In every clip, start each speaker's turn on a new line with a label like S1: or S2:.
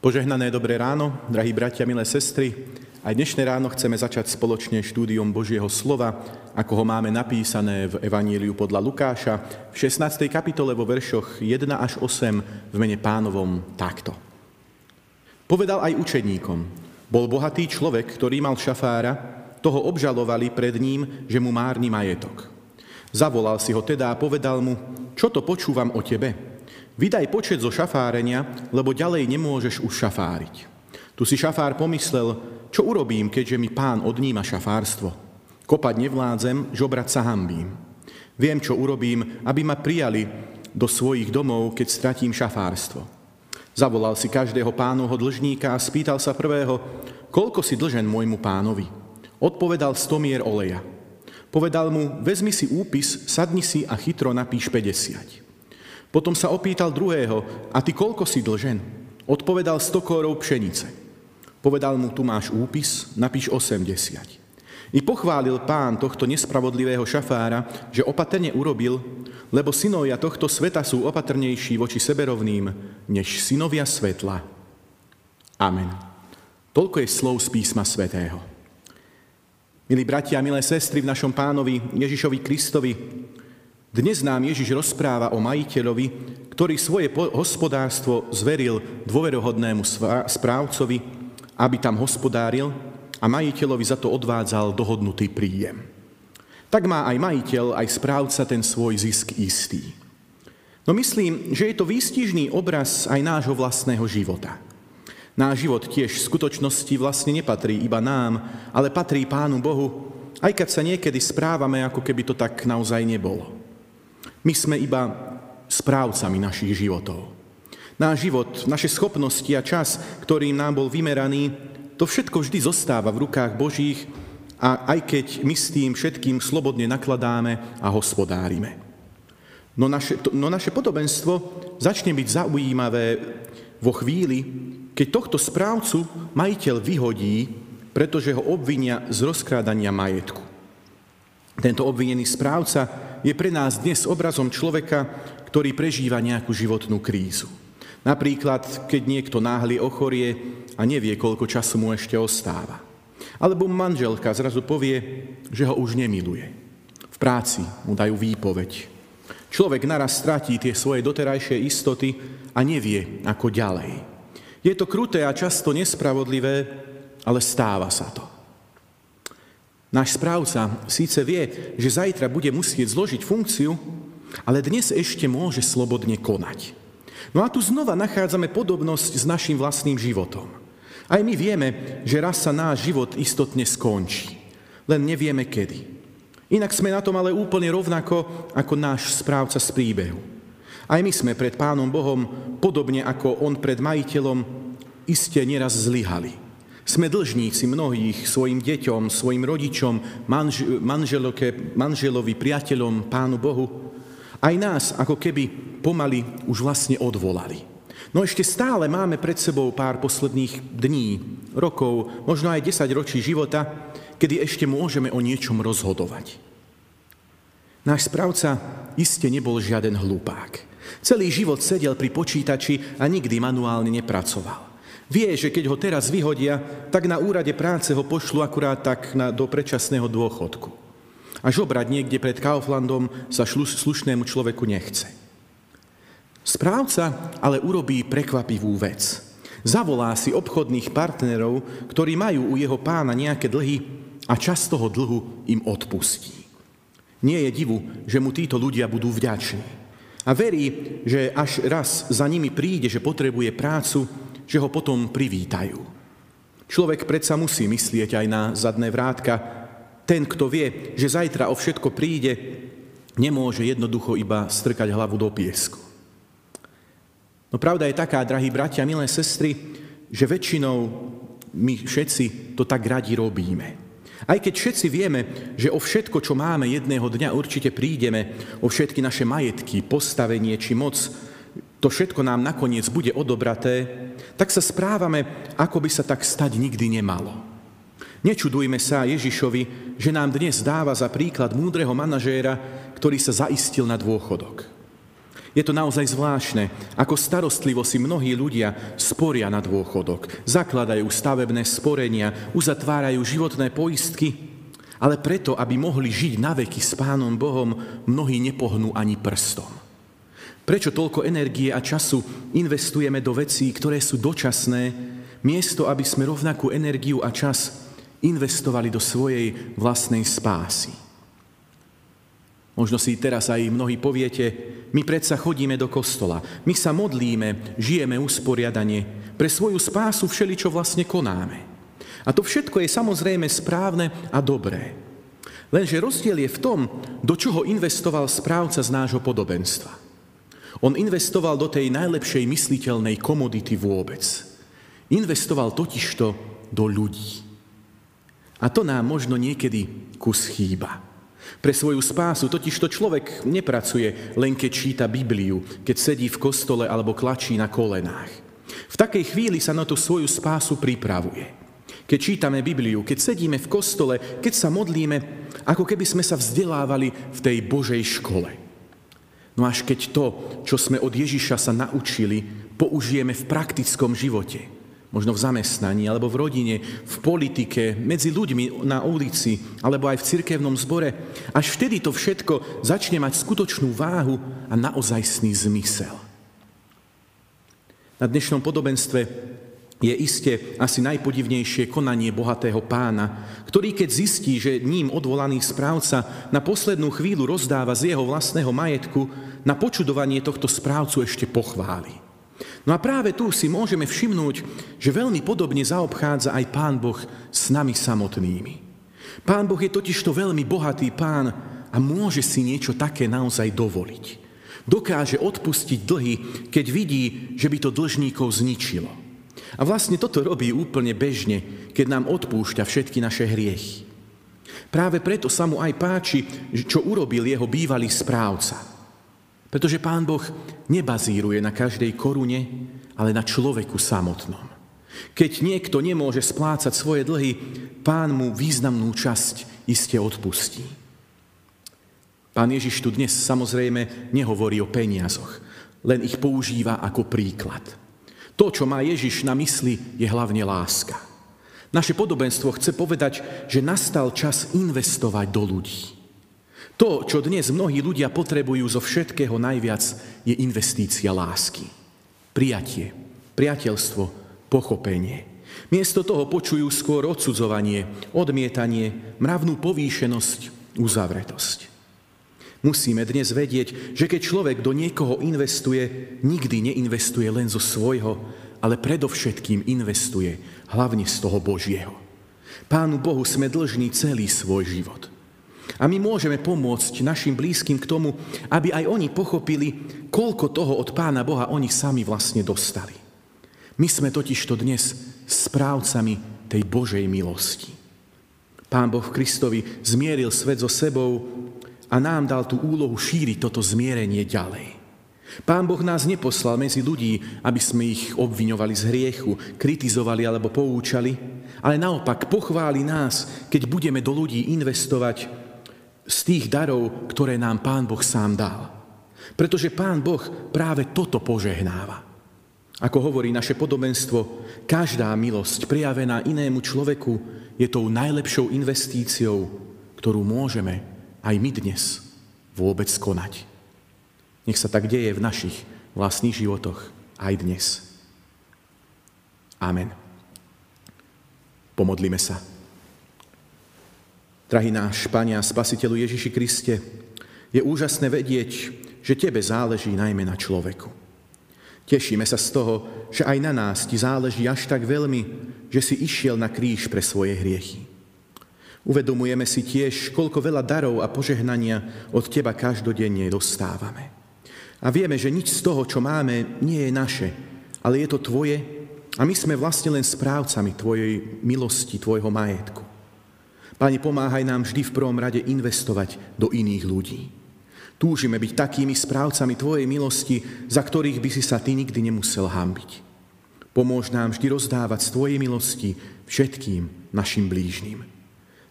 S1: Požehnané dobré ráno, drahí bratia, milé sestry. Aj dnešné ráno chceme začať spoločne štúdium Božieho slova, ako ho máme napísané v Evaníliu podľa Lukáša v 16. kapitole vo veršoch 1 až 8 v mene pánovom takto. Povedal aj učedníkom, bol bohatý človek, ktorý mal šafára, toho obžalovali pred ním, že mu márni majetok. Zavolal si ho teda a povedal mu, čo to počúvam o tebe? Vydaj počet zo šafárenia, lebo ďalej nemôžeš už šafáriť. Tu si šafár pomyslel, čo urobím, keďže mi pán odníma šafárstvo. Kopať nevládzem, žobrať sa hambím. Viem, čo urobím, aby ma prijali do svojich domov, keď stratím šafárstvo. Zavolal si každého pánovho dlžníka a spýtal sa prvého, koľko si dlžen môjmu pánovi. Odpovedal stomier oleja. Povedal mu, vezmi si úpis, sadni si a chytro napíš 50. Potom sa opýtal druhého, a ty koľko si dlžen? Odpovedal 100 kórov pšenice. Povedal mu, tu máš úpis, napíš 80. I pochválil pán tohto nespravodlivého šafára, že opatrne urobil, lebo synovia tohto sveta sú opatrnejší voči seberovným, než synovia svetla. Amen. Toľko je slov z písma svätého. Milí bratia milé sestry, v našom pánovi Ježišovi Kristovi dnes nám Ježiš rozpráva o majiteľovi, ktorý svoje hospodárstvo zveril dôverohodnému správcovi, aby tam hospodáril a majiteľovi za to odvádzal dohodnutý príjem. Tak má aj majiteľ, aj správca ten svoj zisk istý. No myslím, že je to výstižný obraz aj nášho vlastného života. Náš život tiež v skutočnosti vlastne nepatrí iba nám, ale patrí Pánu Bohu, aj keď sa niekedy správame, ako keby to tak naozaj nebolo. My sme iba správcami našich životov. Náš život, naše schopnosti a čas, ktorým nám bol vymeraný, to všetko vždy zostáva v rukách Božích a aj keď my s tým všetkým slobodne nakladáme a hospodárime. No naše, to, no naše podobenstvo začne byť zaujímavé vo chvíli, keď tohto správcu majiteľ vyhodí, pretože ho obvinia z rozkrádania majetku. Tento obvinený správca je pre nás dnes obrazom človeka, ktorý prežíva nejakú životnú krízu. Napríklad, keď niekto náhli ochorie a nevie, koľko času mu ešte ostáva. Alebo manželka zrazu povie, že ho už nemiluje. V práci mu dajú výpoveď. Človek naraz stratí tie svoje doterajšie istoty a nevie, ako ďalej. Je to kruté a často nespravodlivé, ale stáva sa to. Náš správca síce vie, že zajtra bude musieť zložiť funkciu, ale dnes ešte môže slobodne konať. No a tu znova nachádzame podobnosť s našim vlastným životom. Aj my vieme, že raz sa náš život istotne skončí, len nevieme kedy. Inak sme na tom ale úplne rovnako ako náš správca z príbehu. Aj my sme pred Pánom Bohom, podobne ako On pred majiteľom, iste neraz zlyhali. Sme dlžníci mnohých svojim deťom, svojim rodičom, manž, manželoke, manželovi, priateľom, Pánu Bohu. Aj nás ako keby pomaly už vlastne odvolali. No ešte stále máme pred sebou pár posledných dní, rokov, možno aj 10 ročí života, kedy ešte môžeme o niečom rozhodovať. Náš správca iste nebol žiaden hlupák. Celý život sedel pri počítači a nikdy manuálne nepracoval. Vie, že keď ho teraz vyhodia, tak na úrade práce ho pošlu akurát tak na, do predčasného dôchodku. A žobrať niekde pred Kauflandom sa šlu, slušnému človeku nechce. Správca ale urobí prekvapivú vec. Zavolá si obchodných partnerov, ktorí majú u jeho pána nejaké dlhy a čas toho dlhu im odpustí. Nie je divu, že mu títo ľudia budú vďační. A verí, že až raz za nimi príde, že potrebuje prácu, že ho potom privítajú. Človek predsa musí myslieť aj na zadné vrátka. Ten, kto vie, že zajtra o všetko príde, nemôže jednoducho iba strkať hlavu do piesku. No pravda je taká, drahí bratia, milé sestry, že väčšinou my všetci to tak radi robíme. Aj keď všetci vieme, že o všetko, čo máme jedného dňa, určite prídeme, o všetky naše majetky, postavenie či moc, to všetko nám nakoniec bude odobraté, tak sa správame, ako by sa tak stať nikdy nemalo. Nečudujme sa Ježišovi, že nám dnes dáva za príklad múdreho manažéra, ktorý sa zaistil na dôchodok. Je to naozaj zvláštne, ako starostlivo si mnohí ľudia sporia na dôchodok, zakladajú stavebné sporenia, uzatvárajú životné poistky, ale preto, aby mohli žiť na veky s Pánom Bohom, mnohí nepohnú ani prstom. Prečo toľko energie a času investujeme do vecí, ktoré sú dočasné, miesto, aby sme rovnakú energiu a čas investovali do svojej vlastnej spásy? Možno si teraz aj mnohí poviete, my predsa chodíme do kostola, my sa modlíme, žijeme usporiadanie, pre svoju spásu všeličo vlastne konáme. A to všetko je samozrejme správne a dobré. Lenže rozdiel je v tom, do čoho investoval správca z nášho podobenstva. On investoval do tej najlepšej mysliteľnej komodity vôbec. Investoval totižto do ľudí. A to nám možno niekedy kus chýba. Pre svoju spásu totiž to človek nepracuje len keď číta Bibliu, keď sedí v kostole alebo klačí na kolenách. V takej chvíli sa na tú svoju spásu pripravuje. Keď čítame Bibliu, keď sedíme v kostole, keď sa modlíme, ako keby sme sa vzdelávali v tej Božej škole. No až keď to, čo sme od Ježiša sa naučili, použijeme v praktickom živote – možno v zamestnaní, alebo v rodine, v politike, medzi ľuďmi na ulici, alebo aj v cirkevnom zbore. Až vtedy to všetko začne mať skutočnú váhu a naozajstný zmysel. Na dnešnom podobenstve je iste asi najpodivnejšie konanie bohatého pána, ktorý keď zistí, že ním odvolaný správca na poslednú chvíľu rozdáva z jeho vlastného majetku, na počudovanie tohto správcu ešte pochváli. No a práve tu si môžeme všimnúť, že veľmi podobne zaobchádza aj Pán Boh s nami samotnými. Pán Boh je totižto veľmi bohatý pán a môže si niečo také naozaj dovoliť. Dokáže odpustiť dlhy, keď vidí, že by to dlžníkov zničilo. A vlastne toto robí úplne bežne, keď nám odpúšťa všetky naše hriechy. Práve preto sa mu aj páči, čo urobil jeho bývalý správca – pretože Pán Boh nebazíruje na každej korune, ale na človeku samotnom. Keď niekto nemôže splácať svoje dlhy, Pán mu významnú časť iste odpustí. Pán Ježiš tu dnes samozrejme nehovorí o peniazoch, len ich používa ako príklad. To, čo má Ježiš na mysli, je hlavne láska. Naše podobenstvo chce povedať, že nastal čas investovať do ľudí. To, čo dnes mnohí ľudia potrebujú zo všetkého najviac, je investícia lásky. Prijatie, priateľstvo, pochopenie. Miesto toho počujú skôr odsudzovanie, odmietanie, mravnú povýšenosť, uzavretosť. Musíme dnes vedieť, že keď človek do niekoho investuje, nikdy neinvestuje len zo svojho, ale predovšetkým investuje hlavne z toho Božieho. Pánu Bohu sme dlžní celý svoj život. A my môžeme pomôcť našim blízkym k tomu, aby aj oni pochopili, koľko toho od Pána Boha oni sami vlastne dostali. My sme totiž to dnes správcami tej Božej milosti. Pán Boh Kristovi zmieril svet so sebou a nám dal tú úlohu šíriť toto zmierenie ďalej. Pán Boh nás neposlal medzi ľudí, aby sme ich obviňovali z hriechu, kritizovali alebo poučali, ale naopak pochváli nás, keď budeme do ľudí investovať z tých darov, ktoré nám Pán Boh sám dal. Pretože Pán Boh práve toto požehnáva. Ako hovorí naše podobenstvo, každá milosť prijavená inému človeku je tou najlepšou investíciou, ktorú môžeme aj my dnes vôbec konať. Nech sa tak deje v našich vlastných životoch aj dnes. Amen. Pomodlíme sa. Drahý náš Pane a Spasiteľu Ježiši Kriste, je úžasné vedieť, že Tebe záleží najmä na človeku. Tešíme sa z toho, že aj na nás Ti záleží až tak veľmi, že si išiel na kríž pre svoje hriechy. Uvedomujeme si tiež, koľko veľa darov a požehnania od Teba každodenne dostávame. A vieme, že nič z toho, čo máme, nie je naše, ale je to Tvoje a my sme vlastne len správcami Tvojej milosti, Tvojho majetku. Pane, pomáhaj nám vždy v prvom rade investovať do iných ľudí. Túžime byť takými správcami Tvojej milosti, za ktorých by si sa Ty nikdy nemusel hambiť. Pomôž nám vždy rozdávať z Tvojej milosti všetkým našim blížnym.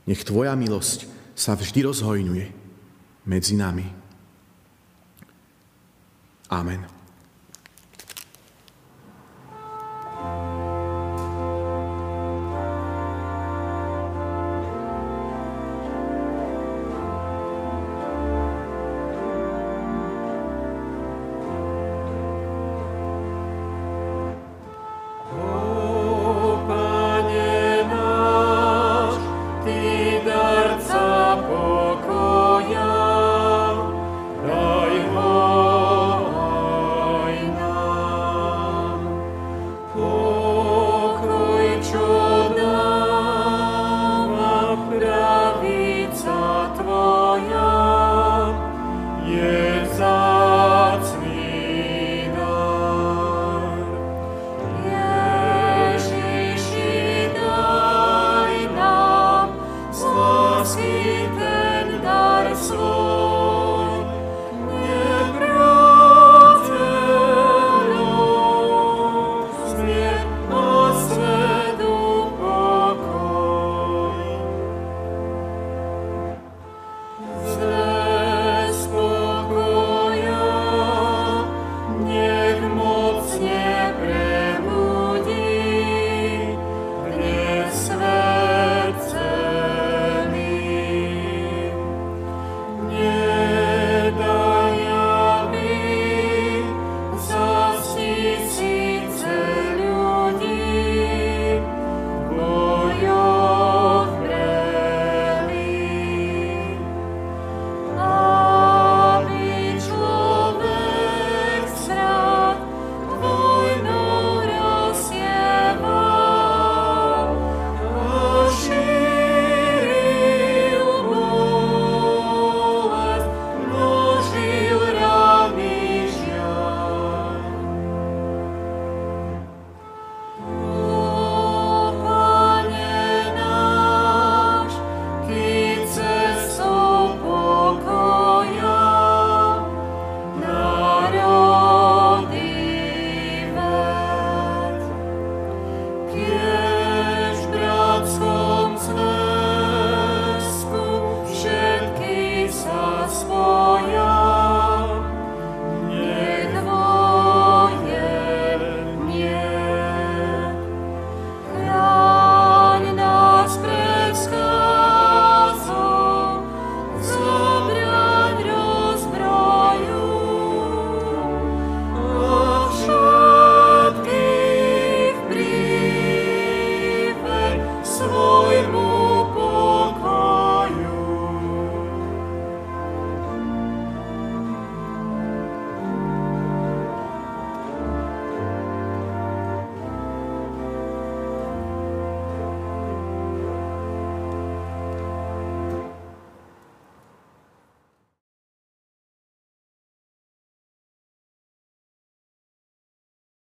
S1: Nech Tvoja milosť sa vždy rozhojňuje medzi nami. Amen.